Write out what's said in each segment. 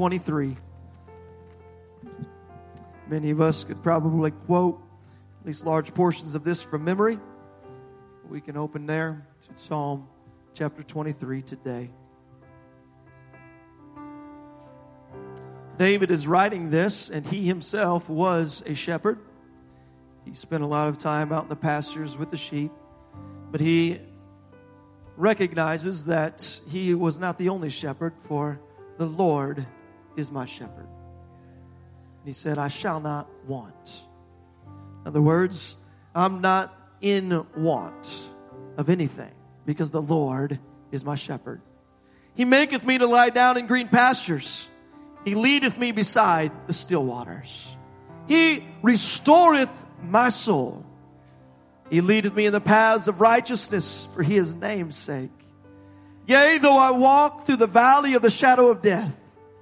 23. Many of us could probably quote at least large portions of this from memory. We can open there to Psalm chapter 23 today. David is writing this, and he himself was a shepherd. He spent a lot of time out in the pastures with the sheep, but he recognizes that he was not the only shepherd, for the Lord is my shepherd. And he said, I shall not want. In other words, I'm not in want of anything because the Lord is my shepherd. He maketh me to lie down in green pastures. He leadeth me beside the still waters. He restoreth my soul. He leadeth me in the paths of righteousness for his name's sake. Yea, though I walk through the valley of the shadow of death,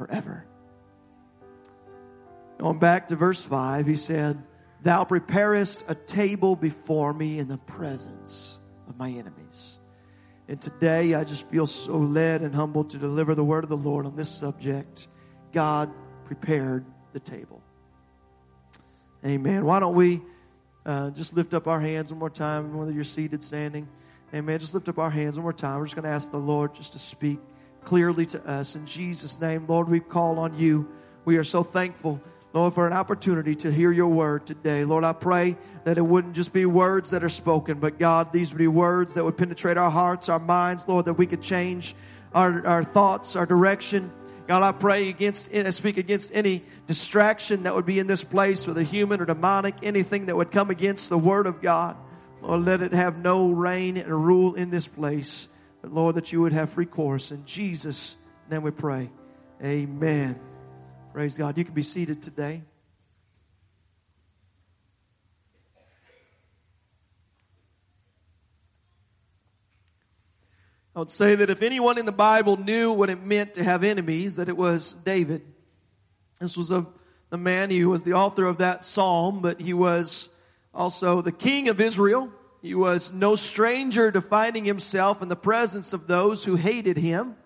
forever. Going back to verse 5, he said, Thou preparest a table before me in the presence of my enemies. And today I just feel so led and humbled to deliver the word of the Lord on this subject. God prepared the table. Amen. Why don't we uh, just lift up our hands one more time, whether you're seated, standing. Amen. Just lift up our hands one more time. We're just going to ask the Lord just to speak clearly to us. In Jesus' name, Lord, we call on you. We are so thankful Lord, for an opportunity to hear your word today. Lord, I pray that it wouldn't just be words that are spoken, but God, these would be words that would penetrate our hearts, our minds, Lord, that we could change our, our thoughts, our direction. God, I pray against, I speak against any distraction that would be in this place, whether human or demonic, anything that would come against the word of God. Lord, let it have no reign and rule in this place. But Lord, that you would have free course. In Jesus' name we pray. Amen. Praise God. You can be seated today. I would say that if anyone in the Bible knew what it meant to have enemies, that it was David. This was a, the man who was the author of that psalm, but he was also the king of Israel. He was no stranger to finding himself in the presence of those who hated him.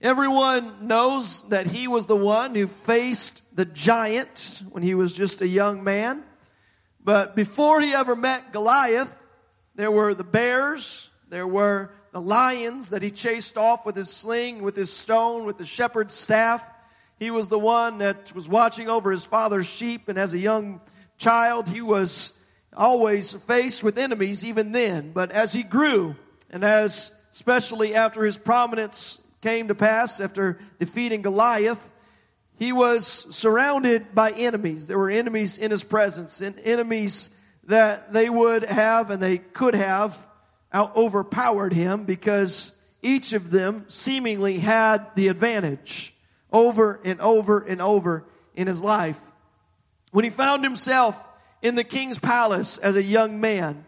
Everyone knows that he was the one who faced the giant when he was just a young man. But before he ever met Goliath, there were the bears, there were the lions that he chased off with his sling, with his stone, with the shepherd's staff. He was the one that was watching over his father's sheep, and as a young child, he was always faced with enemies even then. But as he grew, and as especially after his prominence came to pass after defeating Goliath, he was surrounded by enemies. There were enemies in his presence, and enemies that they would have and they could have out overpowered him because each of them seemingly had the advantage over and over and over in his life. When he found himself in the king's palace as a young man,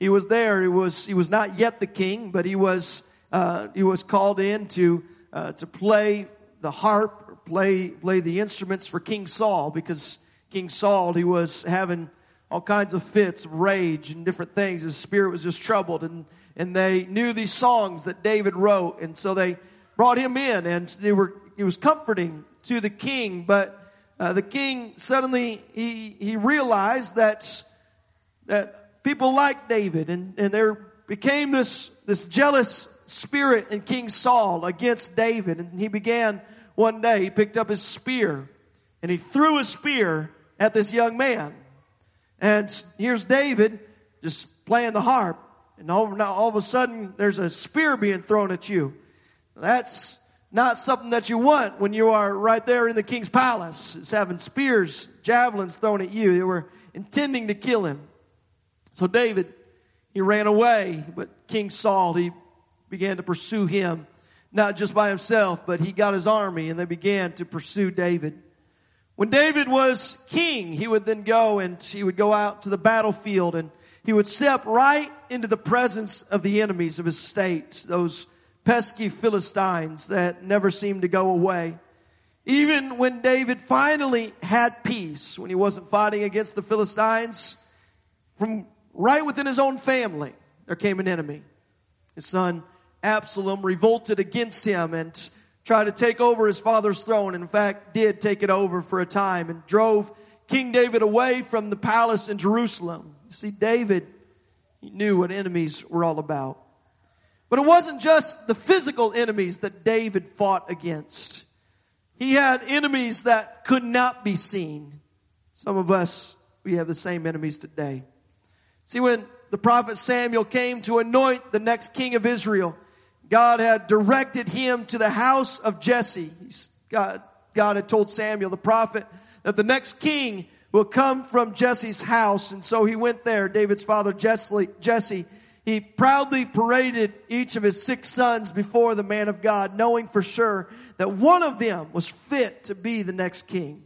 he was there. He was, he was not yet the king, but he was uh, he was called in to uh, to play the harp, play play the instruments for King Saul because King Saul he was having all kinds of fits of rage and different things. His spirit was just troubled, and and they knew these songs that David wrote, and so they brought him in, and they were he was comforting to the king, but. Uh, the king suddenly he he realized that that people like David and and there became this this jealous spirit in King Saul against David. And he began one day, he picked up his spear and he threw a spear at this young man. And here's David just playing the harp. And all, all of a sudden there's a spear being thrown at you. That's not something that you want when you are right there in the king's palace. It's having spears, javelins thrown at you. They were intending to kill him. So David, he ran away, but King Saul, he began to pursue him. not just by himself, but he got his army and they began to pursue David. When David was king, he would then go and he would go out to the battlefield and he would step right into the presence of the enemies of his state, those pesky Philistines that never seemed to go away. Even when David finally had peace, when he wasn't fighting against the Philistines, from right within his own family, there came an enemy. His son Absalom revolted against him and tried to take over his father's throne. In fact, did take it over for a time and drove King David away from the palace in Jerusalem. You see, David, he knew what enemies were all about. But it wasn't just the physical enemies that David fought against. He had enemies that could not be seen. Some of us, we have the same enemies today. See, when the prophet Samuel came to anoint the next king of Israel, God had directed him to the house of Jesse. God, God had told Samuel, the prophet, that the next king will come from Jesse's house. And so he went there, David's father Jesse, Jesse. He proudly paraded each of his six sons before the man of God, knowing for sure that one of them was fit to be the next king.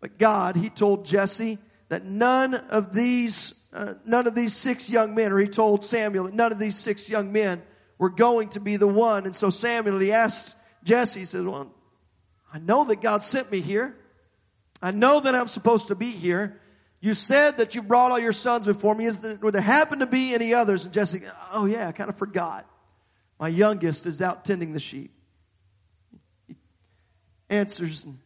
But God, he told Jesse that none of these, uh, none of these six young men, or he told Samuel that none of these six young men were going to be the one. And so Samuel, he asked Jesse, he said, well, I know that God sent me here. I know that I'm supposed to be here. You said that you brought all your sons before me. Is there, would there happen to be any others? And Jesse, oh yeah, I kind of forgot. My youngest is out tending the sheep answers. And,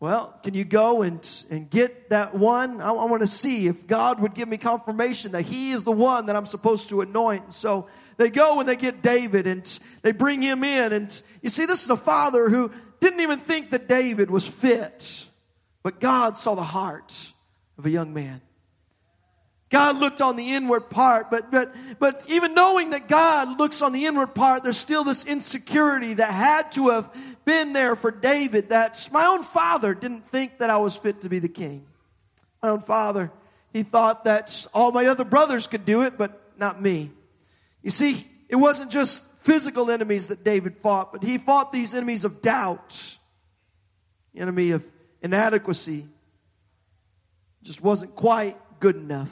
well, can you go and, and get that one? I, I want to see if God would give me confirmation that he is the one that I'm supposed to anoint. So they go and they get David and they bring him in. And you see, this is a father who didn't even think that David was fit. But God saw the heart of a young man. God looked on the inward part, but, but, but even knowing that God looks on the inward part, there's still this insecurity that had to have been there for David that my own father didn't think that I was fit to be the king. My own father, he thought that all my other brothers could do it, but not me. You see, it wasn't just physical enemies that David fought, but he fought these enemies of doubt, the enemy of inadequacy, just wasn't quite good enough.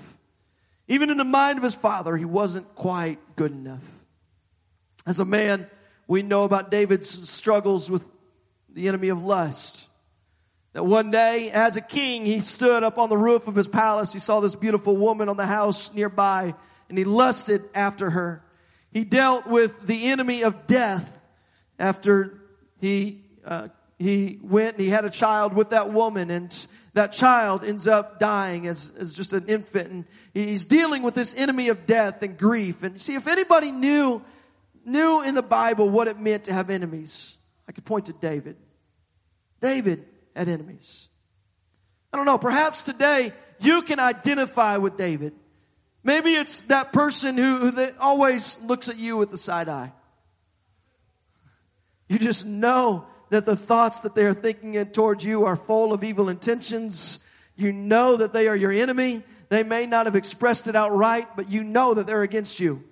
Even in the mind of his father, he wasn't quite good enough. As a man, we know about David's struggles with the enemy of lust. That one day, as a king, he stood up on the roof of his palace. He saw this beautiful woman on the house nearby, and he lusted after her. He dealt with the enemy of death after he uh, he went and he had a child with that woman, and that child ends up dying as, as just an infant. And he's dealing with this enemy of death and grief. And see, if anybody knew knew in the Bible what it meant to have enemies. I could point to David. David had enemies. I don't know, perhaps today you can identify with David. Maybe it's that person who, who that always looks at you with the side eye. You just know that the thoughts that they are thinking towards you are full of evil intentions. You know that they are your enemy. They may not have expressed it outright, but you know that they're against you.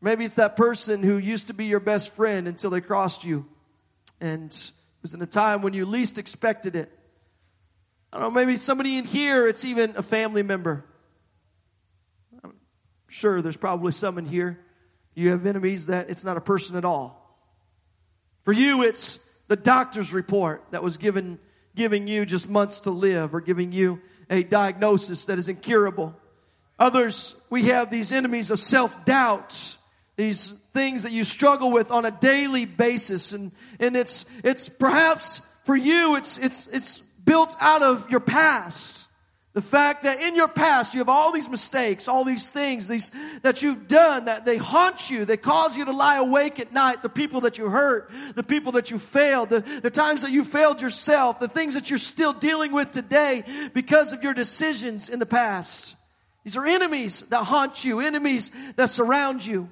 Maybe it's that person who used to be your best friend until they crossed you. And it was in a time when you least expected it. I don't know, maybe somebody in here, it's even a family member. I'm sure there's probably some in here. You have enemies that it's not a person at all. For you, it's the doctor's report that was given, giving you just months to live or giving you a diagnosis that is incurable. Others, we have these enemies of self-doubt these things that you struggle with on a daily basis and and it's it's perhaps for you it's it's it's built out of your past the fact that in your past you have all these mistakes all these things these that you've done that they haunt you they cause you to lie awake at night the people that you hurt the people that you failed the, the times that you failed yourself the things that you're still dealing with today because of your decisions in the past. These are enemies that haunt you enemies that surround you.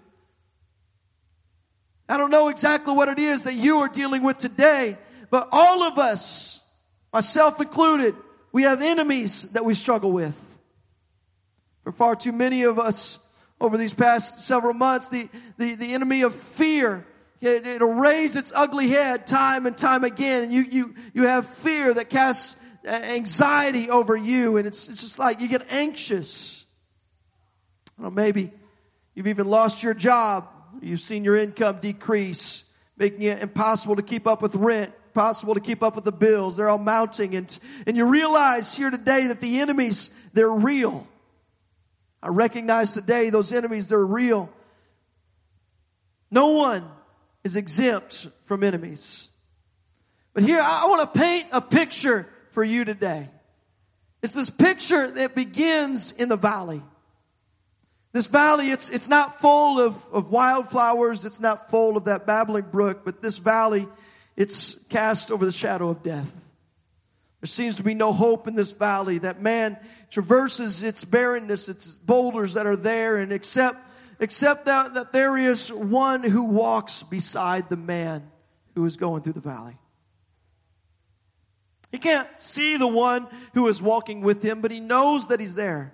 I don't know exactly what it is that you are dealing with today, but all of us, myself included, we have enemies that we struggle with. For far too many of us over these past several months, the, the, the enemy of fear it, it'll raise its ugly head time and time again. And you, you, you have fear that casts anxiety over you. And it's, it's just like you get anxious. I know, maybe you've even lost your job. You've seen your income decrease, making it impossible to keep up with rent possible to keep up with the bills. They're all mounting and, and you realize here today that the enemies, they're real. I recognize today those enemies, they're real. No one is exempt from enemies. But here, I want to paint a picture for you today. It's this picture that begins in the valley. This valley, it's, it's not full of, of wildflowers. It's not full of that babbling brook, but this valley, it's cast over the shadow of death. There seems to be no hope in this valley. That man traverses its barrenness, its boulders that are there, and except, except that, that there is one who walks beside the man who is going through the valley. He can't see the one who is walking with him, but he knows that he's there.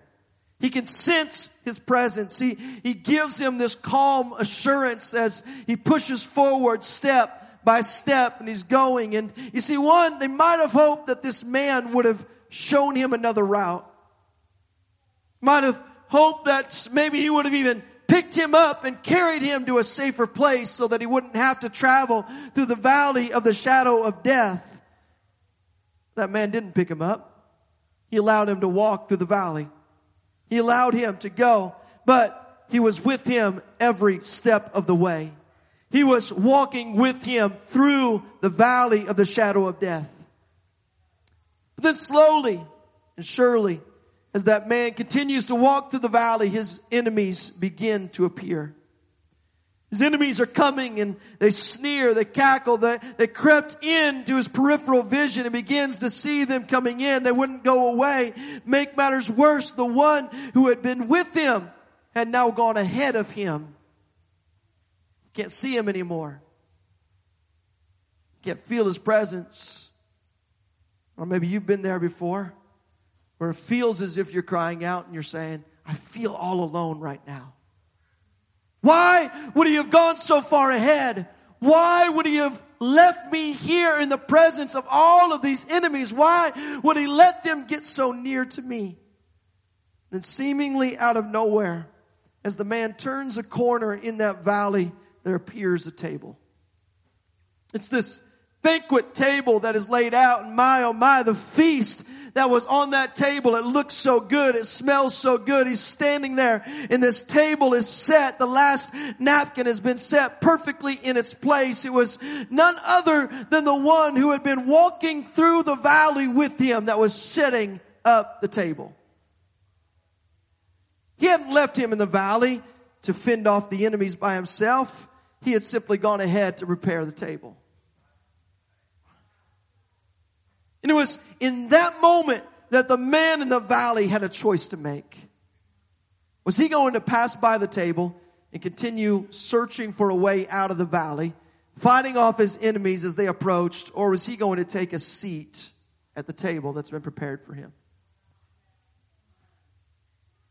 He can sense his presence. He, he gives him this calm assurance as he pushes forward step by step and he's going. And you see, one, they might have hoped that this man would have shown him another route. Might have hoped that maybe he would have even picked him up and carried him to a safer place so that he wouldn't have to travel through the valley of the shadow of death. That man didn't pick him up. He allowed him to walk through the valley. He allowed him to go, but he was with him every step of the way. He was walking with him through the valley of the shadow of death. But then slowly and surely, as that man continues to walk through the valley, his enemies begin to appear. His enemies are coming and they sneer, they cackle, they, they crept into his peripheral vision and begins to see them coming in. They wouldn't go away. Make matters worse, the one who had been with him had now gone ahead of him. Can't see him anymore. Can't feel his presence. Or maybe you've been there before where it feels as if you're crying out and you're saying, I feel all alone right now. Why would he have gone so far ahead? Why would he have left me here in the presence of all of these enemies? Why would he let them get so near to me? Then seemingly out of nowhere, as the man turns a corner in that valley, there appears a table. It's this banquet table that is laid out and my oh my, the feast that was on that table. It looks so good. It smells so good. He's standing there and this table is set. The last napkin has been set perfectly in its place. It was none other than the one who had been walking through the valley with him that was setting up the table. He hadn't left him in the valley to fend off the enemies by himself. He had simply gone ahead to prepare the table. And it was in that moment that the man in the valley had a choice to make. Was he going to pass by the table and continue searching for a way out of the valley, fighting off his enemies as they approached, or was he going to take a seat at the table that's been prepared for him?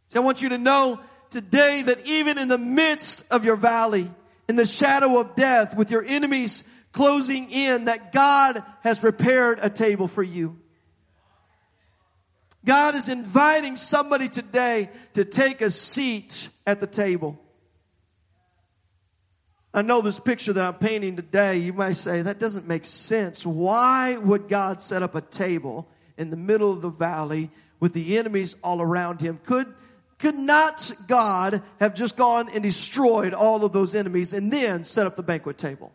See, I want you to know today that even in the midst of your valley, in the shadow of death, with your enemies closing in that God has prepared a table for you. God is inviting somebody today to take a seat at the table. I know this picture that I'm painting today, you might say, that doesn't make sense. Why would God set up a table in the middle of the valley with the enemies all around him? Could, could not God have just gone and destroyed all of those enemies and then set up the banquet table?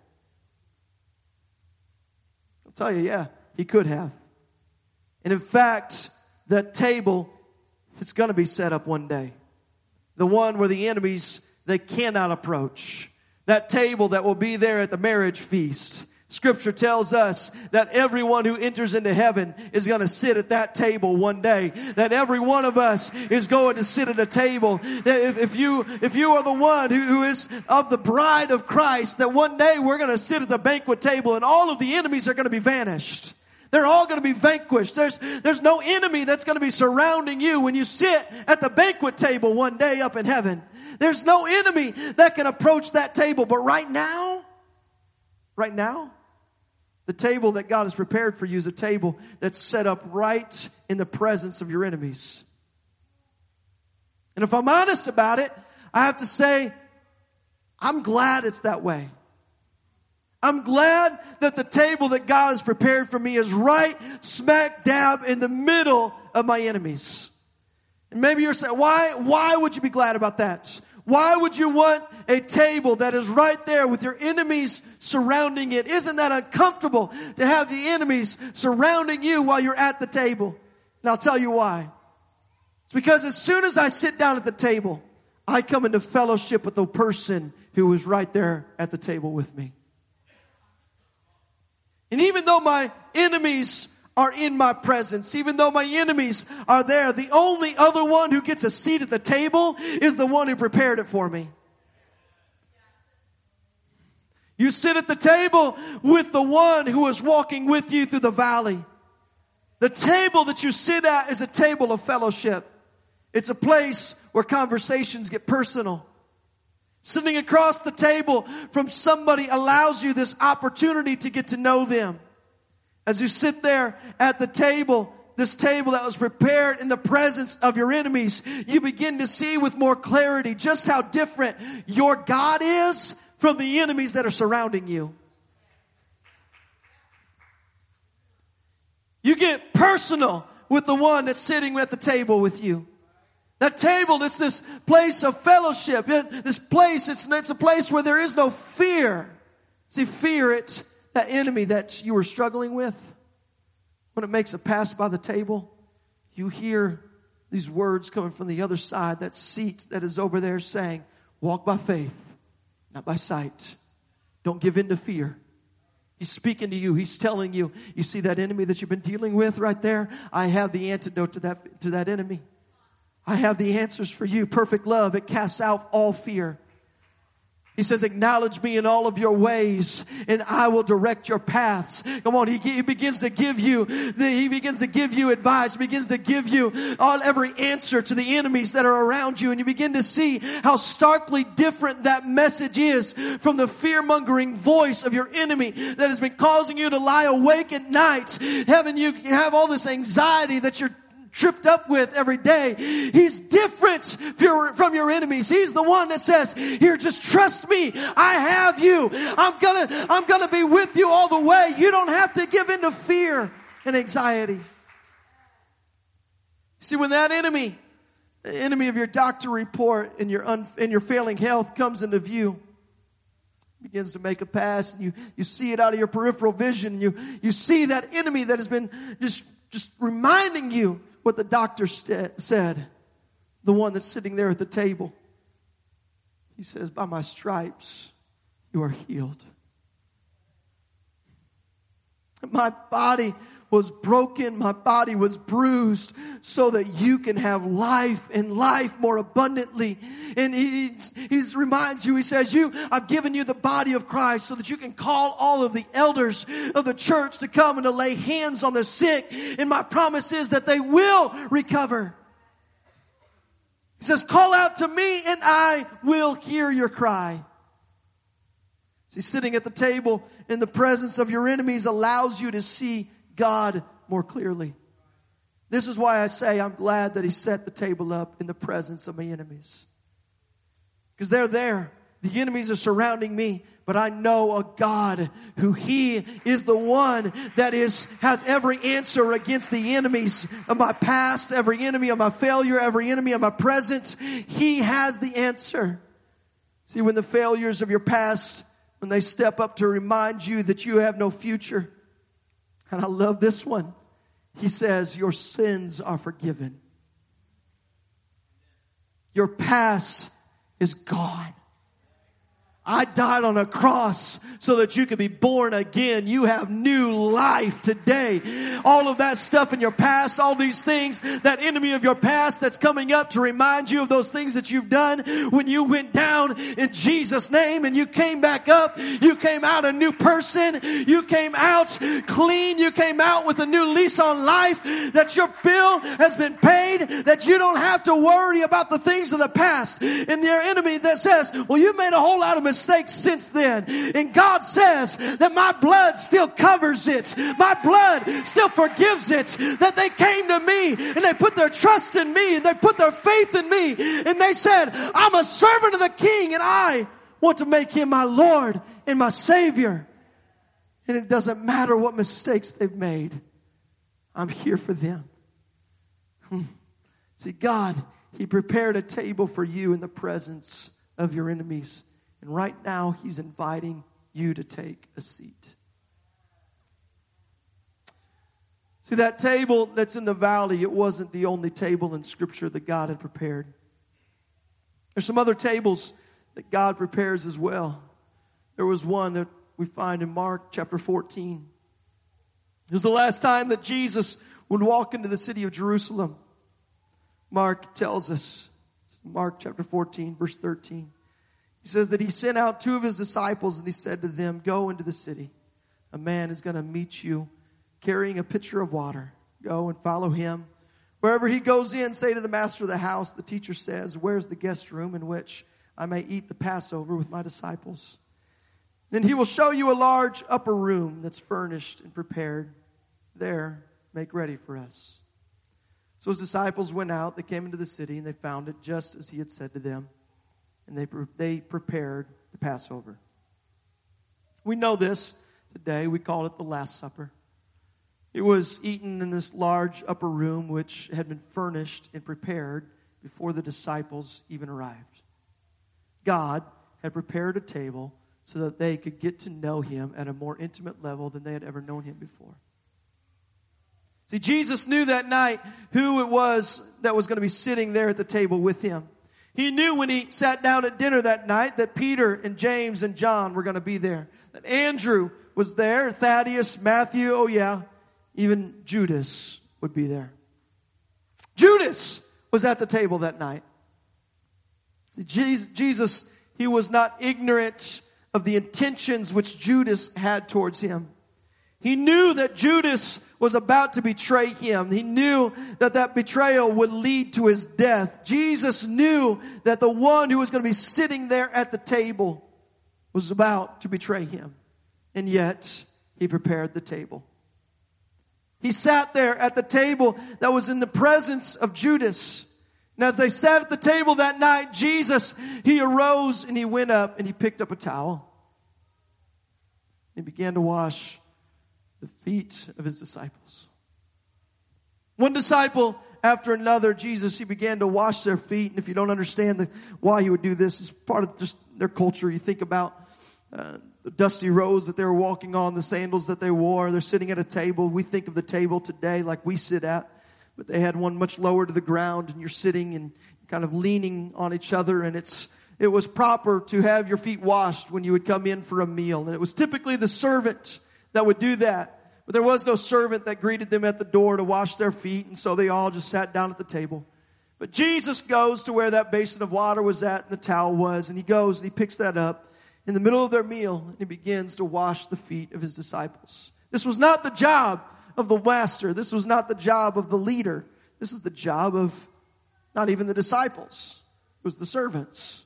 I'll tell you, yeah, he could have. And in fact, that table is going to be set up one day. The one where the enemies, they cannot approach. That table that will be there at the marriage feast. Scripture tells us that everyone who enters into heaven is going to sit at that table one day. That every one of us is going to sit at a table. That if, if you, if you are the one who, who is of the bride of Christ, that one day we're going to sit at the banquet table and all of the enemies are going to be vanished. They're all going to be vanquished. There's, there's no enemy that's going to be surrounding you when you sit at the banquet table one day up in heaven. There's no enemy that can approach that table. But right now, right now? The table that God has prepared for you is a table that's set up right in the presence of your enemies. And if I'm honest about it, I have to say, I'm glad it's that way. I'm glad that the table that God has prepared for me is right smack dab in the middle of my enemies. And maybe you're saying, why, why would you be glad about that? Why would you want a table that is right there with your enemies surrounding it? Isn't that uncomfortable to have the enemies surrounding you while you're at the table? And I'll tell you why. It's because as soon as I sit down at the table, I come into fellowship with the person who is right there at the table with me. And even though my enemies are in my presence, even though my enemies are there, the only other one who gets a seat at the table is the one who prepared it for me. You sit at the table with the one who is walking with you through the valley. The table that you sit at is a table of fellowship. It's a place where conversations get personal. Sitting across the table from somebody allows you this opportunity to get to know them. As you sit there at the table, this table that was prepared in the presence of your enemies, you begin to see with more clarity just how different your God is from the enemies that are surrounding you. You get personal with the one that's sitting at the table with you. That table, it's this place of fellowship. This place, it's, it's a place where there is no fear. See, fear, it's that enemy that you were struggling with. When it makes a pass by the table, you hear these words coming from the other side, that seat that is over there saying, walk by faith, not by sight. Don't give in to fear. He's speaking to you. He's telling you, you see that enemy that you've been dealing with right there? I have the antidote to that, to that enemy. I have the answers for you. Perfect love. It casts out all fear. He says, acknowledge me in all of your ways and I will direct your paths. Come on. He, he begins to give you, the, he begins to give you advice, begins to give you all, every answer to the enemies that are around you. And you begin to see how starkly different that message is from the fear mongering voice of your enemy that has been causing you to lie awake at night, having you have all this anxiety that you're tripped up with every day. He's different from your enemies. He's the one that says, here, just trust me. I have you. I'm gonna, I'm gonna be with you all the way. You don't have to give in to fear and anxiety. See, when that enemy, the enemy of your doctor report and your, un, and your failing health comes into view, begins to make a pass and you, you see it out of your peripheral vision. and You, you see that enemy that has been just, just reminding you what the doctor st- said, the one that's sitting there at the table. He says, By my stripes, you are healed. My body was broken, my body was bruised so that you can have life and life more abundantly. And he, he reminds you, he says, you, I've given you the body of Christ so that you can call all of the elders of the church to come and to lay hands on the sick. And my promise is that they will recover. He says, call out to me and I will hear your cry. See, sitting at the table in the presence of your enemies allows you to see God more clearly. This is why I say I'm glad that He set the table up in the presence of my enemies. Because they're there. The enemies are surrounding me, but I know a God who He is the one that is, has every answer against the enemies of my past, every enemy of my failure, every enemy of my present. He has the answer. See, when the failures of your past, when they step up to remind you that you have no future, and I love this one. He says, Your sins are forgiven. Your past is gone. I died on a cross so that you could be born again. You have new life today. All of that stuff in your past, all these things, that enemy of your past that's coming up to remind you of those things that you've done when you went down in Jesus name and you came back up. You came out a new person. You came out clean. You came out with a new lease on life that your bill has been paid, that you don't have to worry about the things of the past. And your enemy that says, well, you made a whole lot of mistakes since then. And God says that my blood still covers it. My blood still forgives it. That they came to me and they put their trust in me and they put their faith in me. And they said, I'm a servant of the king and I want to make him my Lord and my Savior. And it doesn't matter what mistakes they've made. I'm here for them. Hmm. See, God, He prepared a table for you in the presence of your enemies. And right now, He's inviting you to take a seat. See, that table that's in the valley, it wasn't the only table in Scripture that God had prepared. There's some other tables that God prepares as well. There was one that we find in Mark chapter 14. It was the last time that Jesus would walk into the city of Jerusalem. Mark tells us, Mark chapter 14, verse 13. He says that he sent out two of his disciples and he said to them, Go into the city. A man is going to meet you carrying a pitcher of water. Go and follow him. Wherever he goes in, say to the master of the house, the teacher says, Where's the guest room in which I may eat the Passover with my disciples? Then he will show you a large upper room that's furnished and prepared. There, make ready for us. So his disciples went out, they came into the city, and they found it just as he had said to them, and they, they prepared the Passover. We know this today. We call it the Last Supper. It was eaten in this large upper room, which had been furnished and prepared before the disciples even arrived. God had prepared a table so that they could get to know him at a more intimate level than they had ever known him before. See, Jesus knew that night who it was that was going to be sitting there at the table with him. He knew when he sat down at dinner that night that Peter and James and John were going to be there. That Andrew was there, Thaddeus, Matthew, oh yeah, even Judas would be there. Judas was at the table that night. Jesus, he was not ignorant of the intentions which Judas had towards him. He knew that Judas was about to betray him. He knew that that betrayal would lead to his death. Jesus knew that the one who was going to be sitting there at the table was about to betray him. And yet, he prepared the table. He sat there at the table that was in the presence of Judas. And as they sat at the table that night, Jesus, he arose and he went up and he picked up a towel. He began to wash the feet of his disciples. One disciple after another, Jesus, he began to wash their feet. And if you don't understand the, why he would do this, it's part of just their culture. You think about uh, the dusty roads that they were walking on, the sandals that they wore. They're sitting at a table. We think of the table today like we sit at, but they had one much lower to the ground, and you're sitting and kind of leaning on each other, and it's it was proper to have your feet washed when you would come in for a meal. And it was typically the servant that would do that. But there was no servant that greeted them at the door to wash their feet, and so they all just sat down at the table. But Jesus goes to where that basin of water was at and the towel was, and he goes and he picks that up in the middle of their meal and he begins to wash the feet of his disciples. This was not the job of the master. This was not the job of the leader. This is the job of not even the disciples. It was the servants.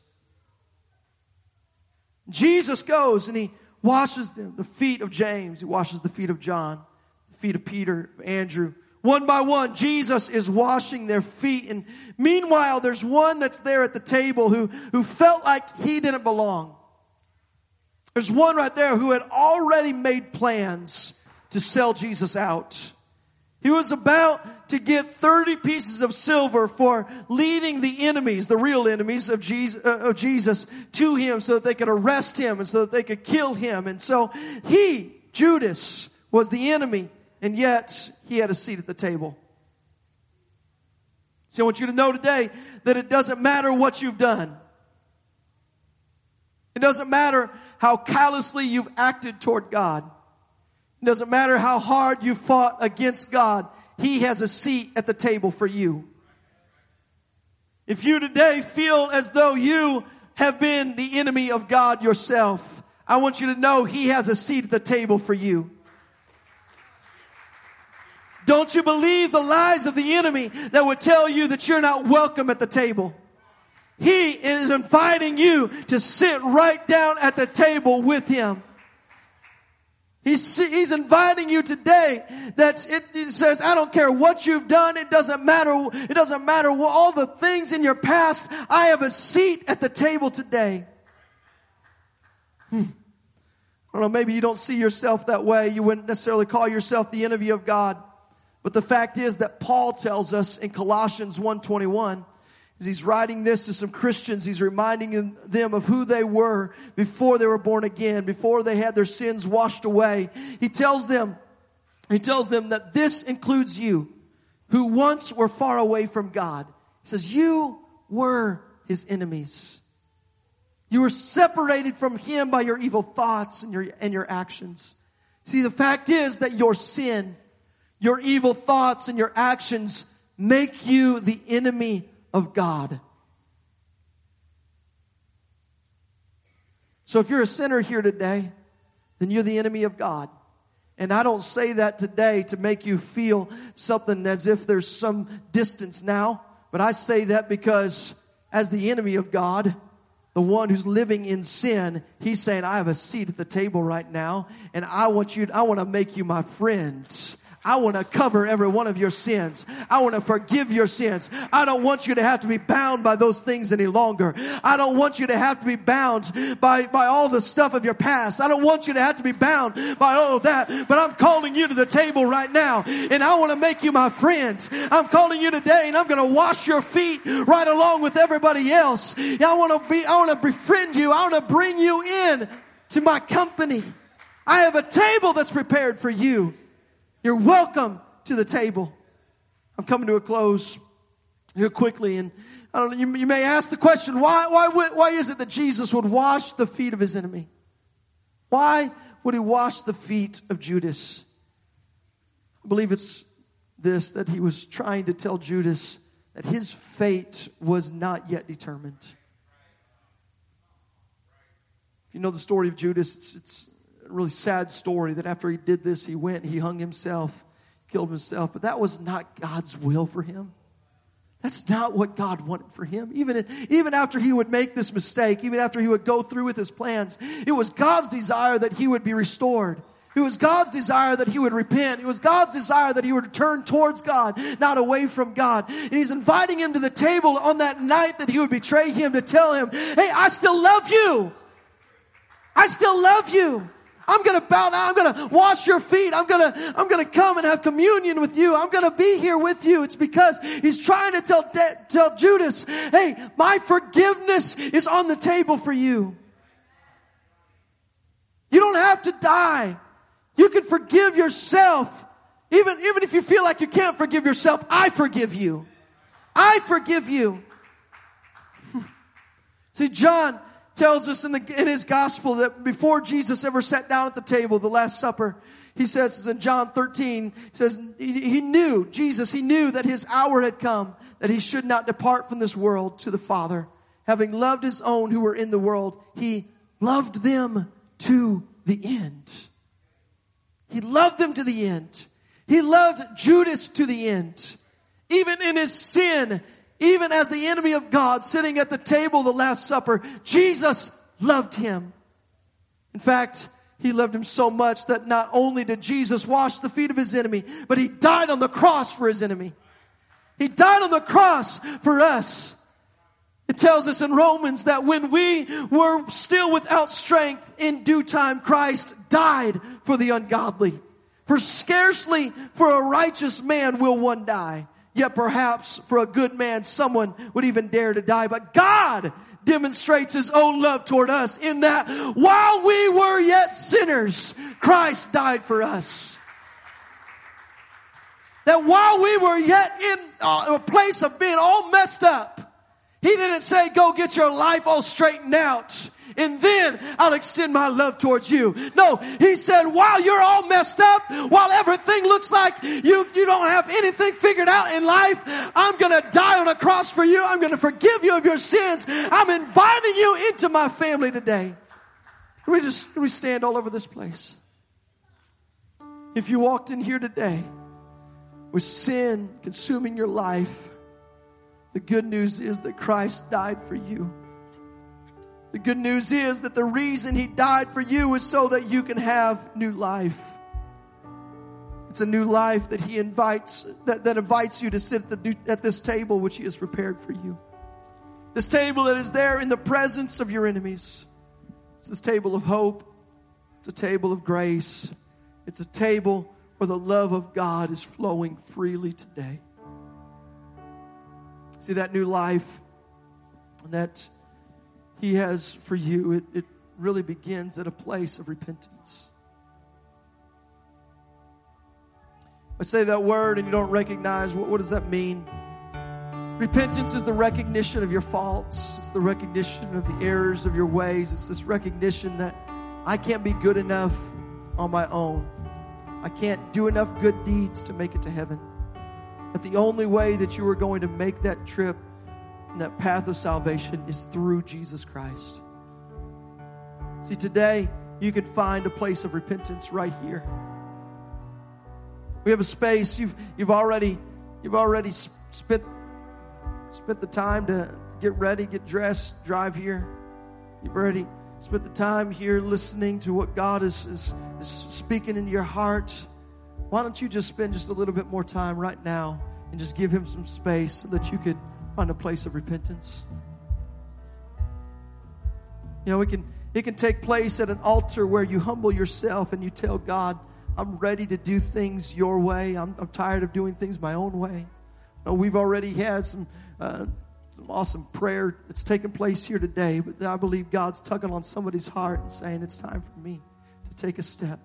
Jesus goes and he washes them, the feet of James, he washes the feet of John, the feet of Peter, Andrew. One by one, Jesus is washing their feet. And meanwhile, there's one that's there at the table who, who felt like he didn't belong. There's one right there who had already made plans to sell Jesus out. He was about to get 30 pieces of silver for leading the enemies, the real enemies of Jesus, uh, of Jesus to him so that they could arrest him and so that they could kill him. And so he, Judas, was the enemy and yet he had a seat at the table. See, I want you to know today that it doesn't matter what you've done. It doesn't matter how callously you've acted toward God. It doesn't matter how hard you fought against God. He has a seat at the table for you. If you today feel as though you have been the enemy of God yourself, I want you to know He has a seat at the table for you. Don't you believe the lies of the enemy that would tell you that you're not welcome at the table? He is inviting you to sit right down at the table with Him. He's, he's inviting you today that it, it, says, I don't care what you've done. It doesn't matter. It doesn't matter what, all the things in your past. I have a seat at the table today. Hmm. I don't know, maybe you don't see yourself that way. You wouldn't necessarily call yourself the enemy of God. But the fact is that Paul tells us in Colossians 121 as he's writing this to some Christians, he's reminding them of who they were before they were born again, before they had their sins washed away. He tells them, he tells them that this includes you, who once were far away from God. He says, you were his enemies. You were separated from him by your evil thoughts and your, and your actions. See, the fact is that your sin, your evil thoughts and your actions make you the enemy of God. So if you're a sinner here today, then you're the enemy of God. And I don't say that today to make you feel something as if there's some distance now, but I say that because as the enemy of God, the one who's living in sin, he's saying, I have a seat at the table right now, and I want you, I want to make you my friends. I want to cover every one of your sins. I want to forgive your sins. I don't want you to have to be bound by those things any longer. I don't want you to have to be bound by, by all the stuff of your past. I don't want you to have to be bound by all of that. But I'm calling you to the table right now and I want to make you my friends. I'm calling you today and I'm going to wash your feet right along with everybody else. I want to be, I want to befriend you. I want to bring you in to my company. I have a table that's prepared for you. You're welcome to the table. I'm coming to a close here quickly, and I don't know, you, you may ask the question, why, why, why is it that Jesus would wash the feet of his enemy? Why would he wash the feet of Judas? I believe it's this, that he was trying to tell Judas that his fate was not yet determined. If you know the story of Judas, it's, it's really sad story that after he did this, he went, he hung himself, killed himself. But that was not God's will for him. That's not what God wanted for him. Even, even after he would make this mistake, even after he would go through with his plans, it was God's desire that he would be restored. It was God's desire that he would repent. It was God's desire that he would turn towards God, not away from God. And he's inviting him to the table on that night that he would betray him to tell him, hey, I still love you. I still love you. I'm going to bow down. I'm going to wash your feet. I'm going to, I'm going to come and have communion with you. I'm going to be here with you. It's because he's trying to tell, tell Judas, hey, my forgiveness is on the table for you. You don't have to die. You can forgive yourself. Even, even if you feel like you can't forgive yourself, I forgive you. I forgive you. See, John, tells us in, the, in his gospel that before Jesus ever sat down at the table, the Last Supper, he says in John 13, he says, he, he knew, Jesus, he knew that his hour had come, that he should not depart from this world to the Father. Having loved his own who were in the world, he loved them to the end. He loved them to the end. He loved Judas to the end. Even in his sin, even as the enemy of God sitting at the table the Last Supper, Jesus loved him. In fact, he loved him so much that not only did Jesus wash the feet of his enemy, but he died on the cross for his enemy. He died on the cross for us. It tells us in Romans that when we were still without strength, in due time Christ died for the ungodly. For scarcely for a righteous man will one die. Yet perhaps for a good man, someone would even dare to die. But God demonstrates his own love toward us in that while we were yet sinners, Christ died for us. That while we were yet in uh, a place of being all messed up, he didn't say, go get your life all straightened out and then I'll extend my love towards you. No, he said, while you're all messed up, while everything looks like you, you don't have anything figured out in life, I'm gonna die on a cross for you. I'm gonna forgive you of your sins. I'm inviting you into my family today. Can we just, can we stand all over this place? If you walked in here today with sin consuming your life, The good news is that Christ died for you. The good news is that the reason he died for you is so that you can have new life. It's a new life that he invites, that, that invites you to sit at, the, at this table which he has prepared for you. This table that is there in the presence of your enemies. It's this table of hope. It's a table of grace. It's a table where the love of God is flowing freely today. See that new life that He has for you, it, it really begins at a place of repentance. I say that word and you don't recognize what, what does that mean? Repentance is the recognition of your faults. It's the recognition of the errors of your ways. It's this recognition that I can't be good enough on my own. I can't do enough good deeds to make it to heaven. That the only way that you are going to make that trip and that path of salvation is through Jesus Christ. See, today you can find a place of repentance right here. We have a space. You've, you've already, you've already spent, spent the time to get ready, get dressed, drive here. You've already spent the time here listening to what God is, is, is speaking in your heart. Why don't you just spend just a little bit more time right now and just give Him some space so that you could find a place of repentance? You know, it can, it can take place at an altar where you humble yourself and you tell God, I'm ready to do things your way. I'm, I'm tired of doing things my own way. No, we've already had some, uh, some awesome prayer that's taken place here today, but I believe God's tugging on somebody's heart and saying, It's time for me to take a step.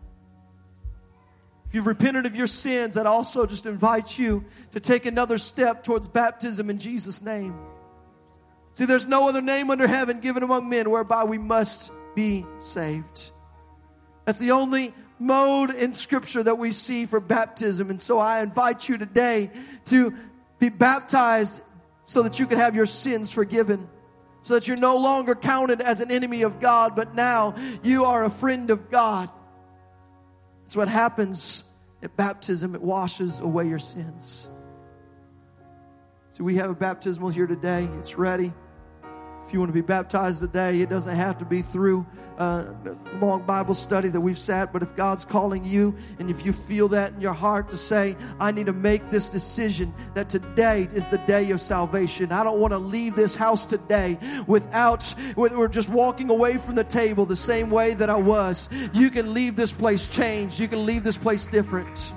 If you've repented of your sins, I'd also just invite you to take another step towards baptism in Jesus' name. See, there's no other name under heaven given among men whereby we must be saved. That's the only mode in scripture that we see for baptism. And so I invite you today to be baptized so that you can have your sins forgiven. So that you're no longer counted as an enemy of God, but now you are a friend of God. That's what happens at baptism. It washes away your sins. So we have a baptismal here today. It's ready. If you want to be baptized today, it doesn't have to be through a long Bible study that we've sat, but if God's calling you and if you feel that in your heart to say, I need to make this decision that today is the day of salvation. I don't want to leave this house today without, we're just walking away from the table the same way that I was. You can leave this place changed. You can leave this place different.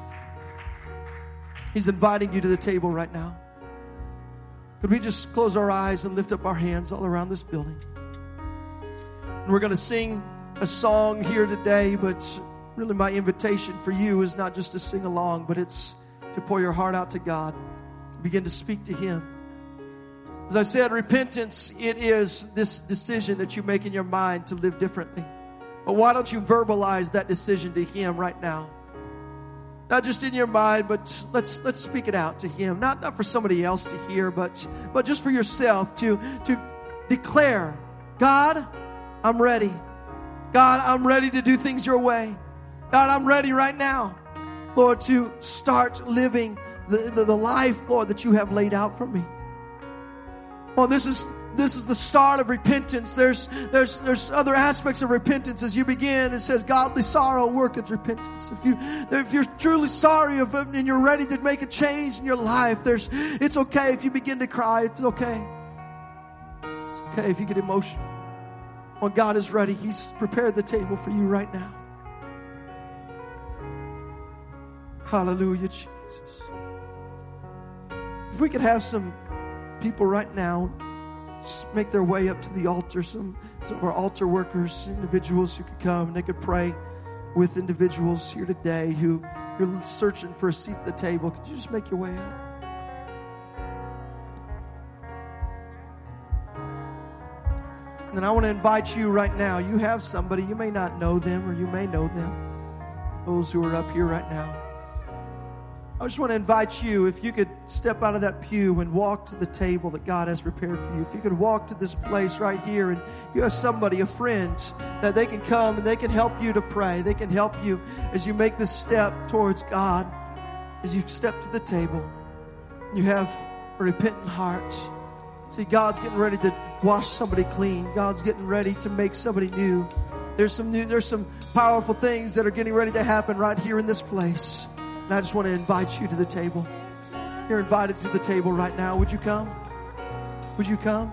He's inviting you to the table right now. Could we just close our eyes and lift up our hands all around this building? And we're going to sing a song here today, but really my invitation for you is not just to sing along, but it's to pour your heart out to God, begin to speak to Him. As I said, repentance, it is this decision that you make in your mind to live differently. But why don't you verbalize that decision to Him right now? Not just in your mind, but let's let's speak it out to Him. Not not for somebody else to hear, but but just for yourself to to declare, God, I'm ready. God, I'm ready to do things your way. God, I'm ready right now, Lord, to start living the, the, the life, Lord, that you have laid out for me. Well, this is this is the start of repentance. There's, there's, there's other aspects of repentance as you begin. It says, godly sorrow worketh repentance. If you, if you're truly sorry of it and you're ready to make a change in your life, there's, it's okay if you begin to cry. It's okay. It's okay if you get emotional. When God is ready, He's prepared the table for you right now. Hallelujah, Jesus. If we could have some people right now make their way up to the altar. Some, some of our altar workers, individuals who could come and they could pray with individuals here today who you're searching for a seat at the table. Could you just make your way up? And then I want to invite you right now. You have somebody, you may not know them or you may know them. Those who are up here right now. I just want to invite you, if you could step out of that pew and walk to the table that God has prepared for you. If you could walk to this place right here and you have somebody, a friend, that they can come and they can help you to pray. They can help you as you make this step towards God, as you step to the table. You have a repentant heart. See, God's getting ready to wash somebody clean. God's getting ready to make somebody new. There's some new, there's some powerful things that are getting ready to happen right here in this place. And I just want to invite you to the table. You're invited to the table right now. Would you come? Would you come?